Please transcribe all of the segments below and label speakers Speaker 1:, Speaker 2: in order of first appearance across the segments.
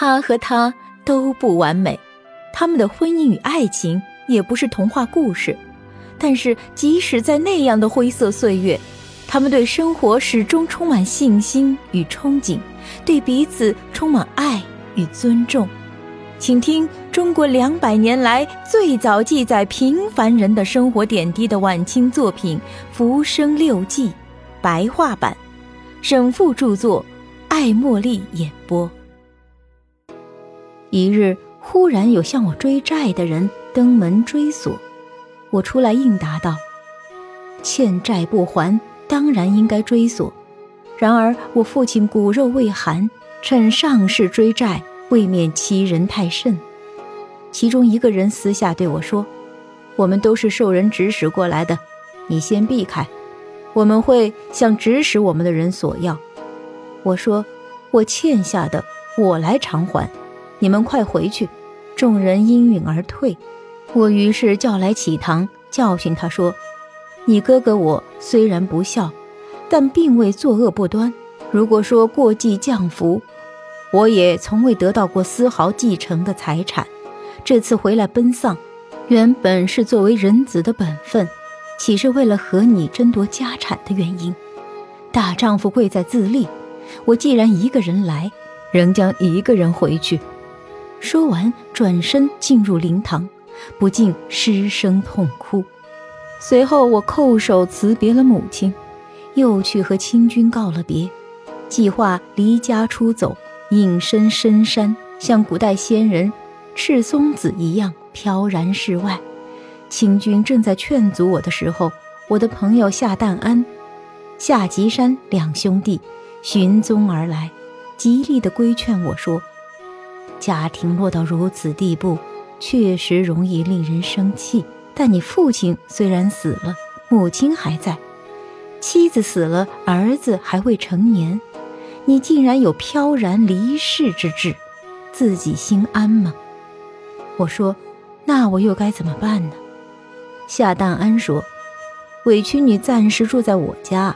Speaker 1: 他和她都不完美，他们的婚姻与爱情也不是童话故事。但是，即使在那样的灰色岁月，他们对生活始终充满信心与憧憬，对彼此充满爱与尊重。请听中国两百年来最早记载平凡人的生活点滴的晚清作品《浮生六记》，白话版，沈复著作，艾茉莉演播。一日，忽然有向我追债的人登门追索。我出来应答道：“欠债不还，当然应该追索。然而我父亲骨肉未寒，趁上世追债，未免欺人太甚。”其中一个人私下对我说：“我们都是受人指使过来的，你先避开，我们会向指使我们的人索要。”我说：“我欠下的，我来偿还，你们快回去。”众人应允而退。我于是叫来启堂，教训他说：“你哥哥我虽然不孝，但并未作恶不端。如果说过继降福，我也从未得到过丝毫继承的财产。这次回来奔丧，原本是作为人子的本分，岂是为了和你争夺家产的原因？大丈夫贵在自立。我既然一个人来，仍将一个人回去。”说完，转身进入灵堂。不禁失声痛哭，随后我叩首辞别了母亲，又去和清军告了别，计划离家出走，隐身深山，像古代仙人赤松子一样飘然世外。清军正在劝阻我的时候，我的朋友夏旦安、夏吉山两兄弟寻踪而来，极力地规劝我说：“家庭落到如此地步。”确实容易令人生气，但你父亲虽然死了，母亲还在；妻子死了，儿子还未成年，你竟然有飘然离世之志，自己心安吗？我说，那我又该怎么办呢？夏旦安说：“委屈你暂时住在我家。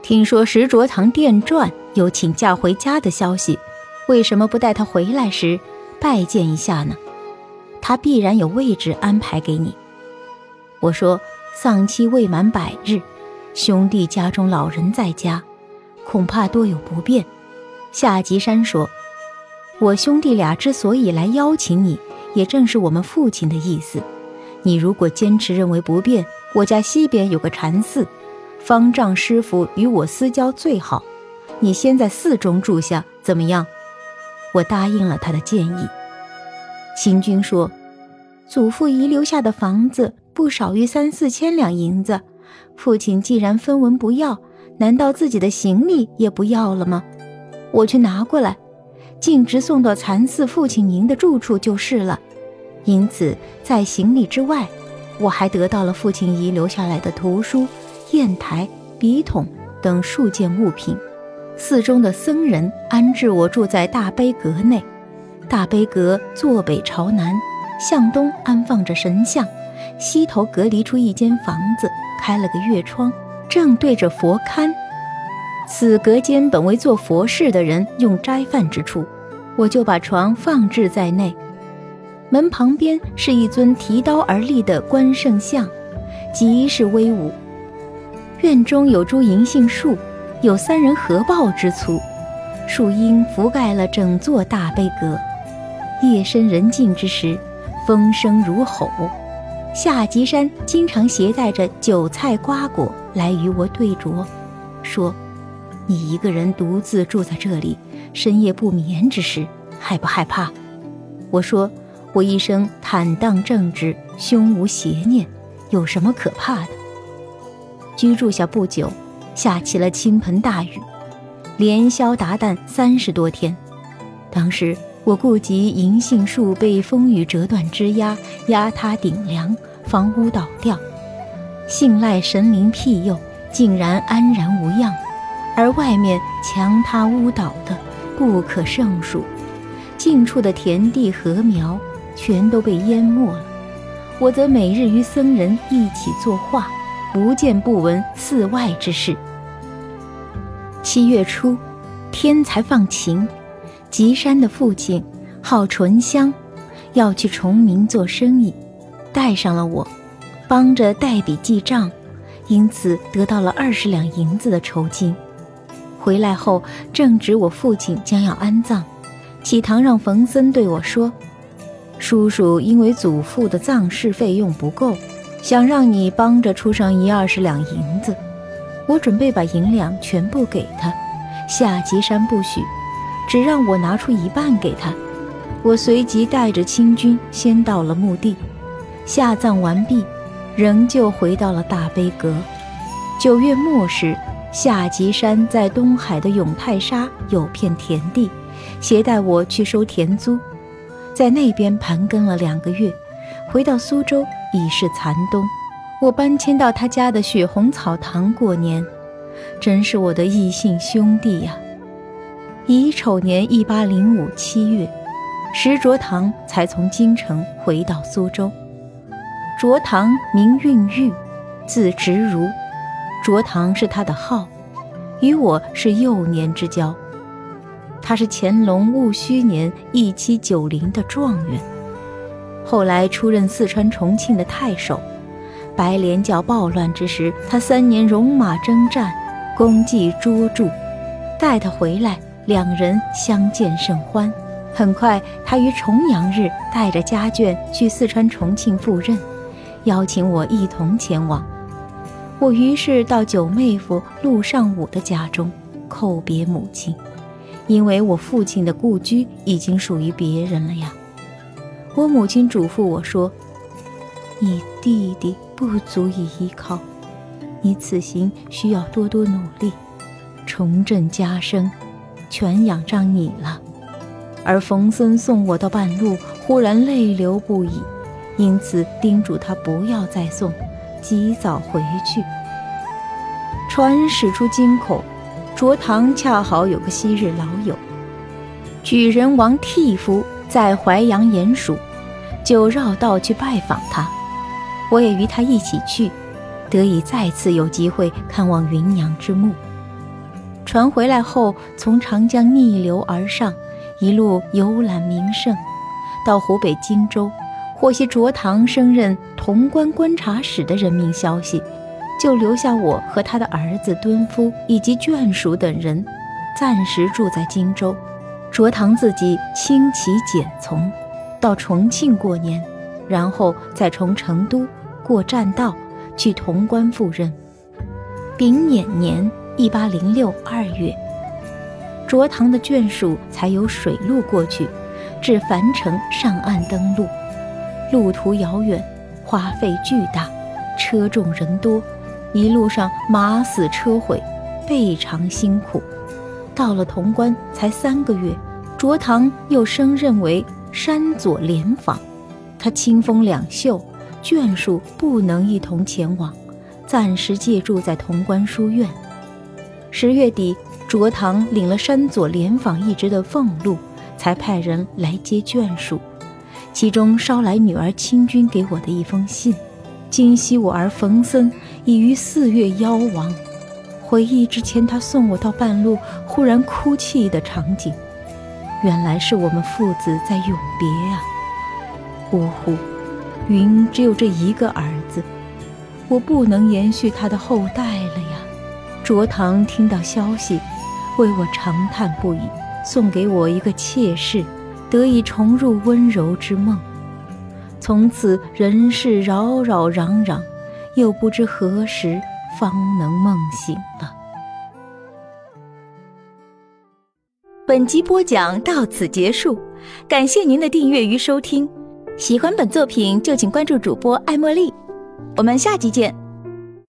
Speaker 1: 听说石卓堂电传有请假回家的消息，为什么不待他回来时拜见一下呢？”他必然有位置安排给你。我说，丧期未满百日，兄弟家中老人在家，恐怕多有不便。夏吉山说，我兄弟俩之所以来邀请你，也正是我们父亲的意思。你如果坚持认为不便，我家西边有个禅寺，方丈师傅与我私交最好，你先在寺中住下，怎么样？我答应了他的建议。秦军说：“祖父遗留下的房子不少于三四千两银子，父亲既然分文不要，难道自己的行李也不要了吗？我去拿过来，径直送到禅寺父亲您的住处就是了。因此，在行李之外，我还得到了父亲遗留下来的图书、砚台、笔筒等数件物品。寺中的僧人安置我住在大悲阁内。”大悲阁坐北朝南，向东安放着神像，西头隔离出一间房子，开了个月窗，正对着佛龛。此隔间本为做佛事的人用斋饭之处，我就把床放置在内。门旁边是一尊提刀而立的关圣像，极是威武。院中有株银杏树，有三人合抱之粗，树荫覆盖了整座大悲阁。夜深人静之时，风声如吼。夏吉山经常携带着韭菜瓜果来与我对酌，说：“你一个人独自住在这里，深夜不眠之时，害不害怕？”我说：“我一生坦荡正直，胸无邪念，有什么可怕的？”居住下不久，下起了倾盆大雨，连宵达旦三十多天。当时。我顾及银杏树被风雨折断枝丫，压塌顶梁，房屋倒掉，幸赖神灵庇佑，竟然安然无恙。而外面墙塌屋倒的不可胜数，近处的田地禾苗全都被淹没了。我则每日与僧人一起作画，不见不闻寺外之事。七月初，天才放晴。吉山的父亲号纯香，要去崇明做生意，带上了我，帮着代笔记账，因此得到了二十两银子的酬金。回来后正值我父亲将要安葬，启堂让冯森对我说：“叔叔因为祖父的葬事费用不够，想让你帮着出上一二十两银子。”我准备把银两全部给他，夏吉山不许，只让我拿出一半给他。我随即带着清军先到了墓地，下葬完毕，仍旧回到了大悲阁。九月末时，夏吉山在东海的永泰沙有片田地，携带我去收田租，在那边盘耕了两个月，回到苏州已是残冬。我搬迁到他家的血红草堂过年，真是我的异姓兄弟呀！乙丑年一八零五七月，石卓堂才从京城回到苏州。卓堂名韵玉，字直如，卓堂是他的号，与我是幼年之交。他是乾隆戊戌年一七九零的状元，后来出任四川重庆的太守。白莲教暴乱之时，他三年戎马征战，功绩卓著。待他回来，两人相见甚欢。很快，他于重阳日带着家眷去四川重庆赴任，邀请我一同前往。我于是到九妹夫陆尚武的家中叩别母亲，因为我父亲的故居已经属于别人了呀。我母亲嘱咐我说：“你弟弟。”不足以依靠，你此行需要多多努力，重振家声，全仰仗你了。而冯森送我到半路，忽然泪流不已，因此叮嘱他不要再送，及早回去。船驶出京口，卓堂恰好有个昔日老友，举人王替夫在淮阳鼹署，就绕道去拜访他。我也与他一起去，得以再次有机会看望芸娘之墓。船回来后，从长江逆流而上，一路游览名胜，到湖北荆州，获悉卓堂升任潼关观察使的人命消息，就留下我和他的儿子敦夫以及眷属等人，暂时住在荆州。卓堂自己轻骑简从，到重庆过年。然后再从成都过栈道去潼关赴任。丙寅年一八零六二月，卓堂的眷属才有水路过去，至樊城上岸登陆。路途遥远，花费巨大，车重人多，一路上马死车毁，倍尝辛苦。到了潼关才三个月，卓堂又升任为山左联访。他清风两袖，眷属不能一同前往，暂时借住在潼关书院。十月底，卓堂领了山左联访一职的俸禄，才派人来接眷属。其中捎来女儿清君给我的一封信，今夕我儿冯森已于四月夭亡。回忆之前他送我到半路，忽然哭泣的场景，原来是我们父子在永别啊。呜呼，云只有这一个儿子，我不能延续他的后代了呀！卓堂听到消息，为我长叹不已，送给我一个妾室，得以重入温柔之梦。从此人世扰扰攘攘，又不知何时方能梦醒了。本集播讲到此结束，感谢您的订阅与收听。喜欢本作品就请关注主播艾茉莉，我们下集见。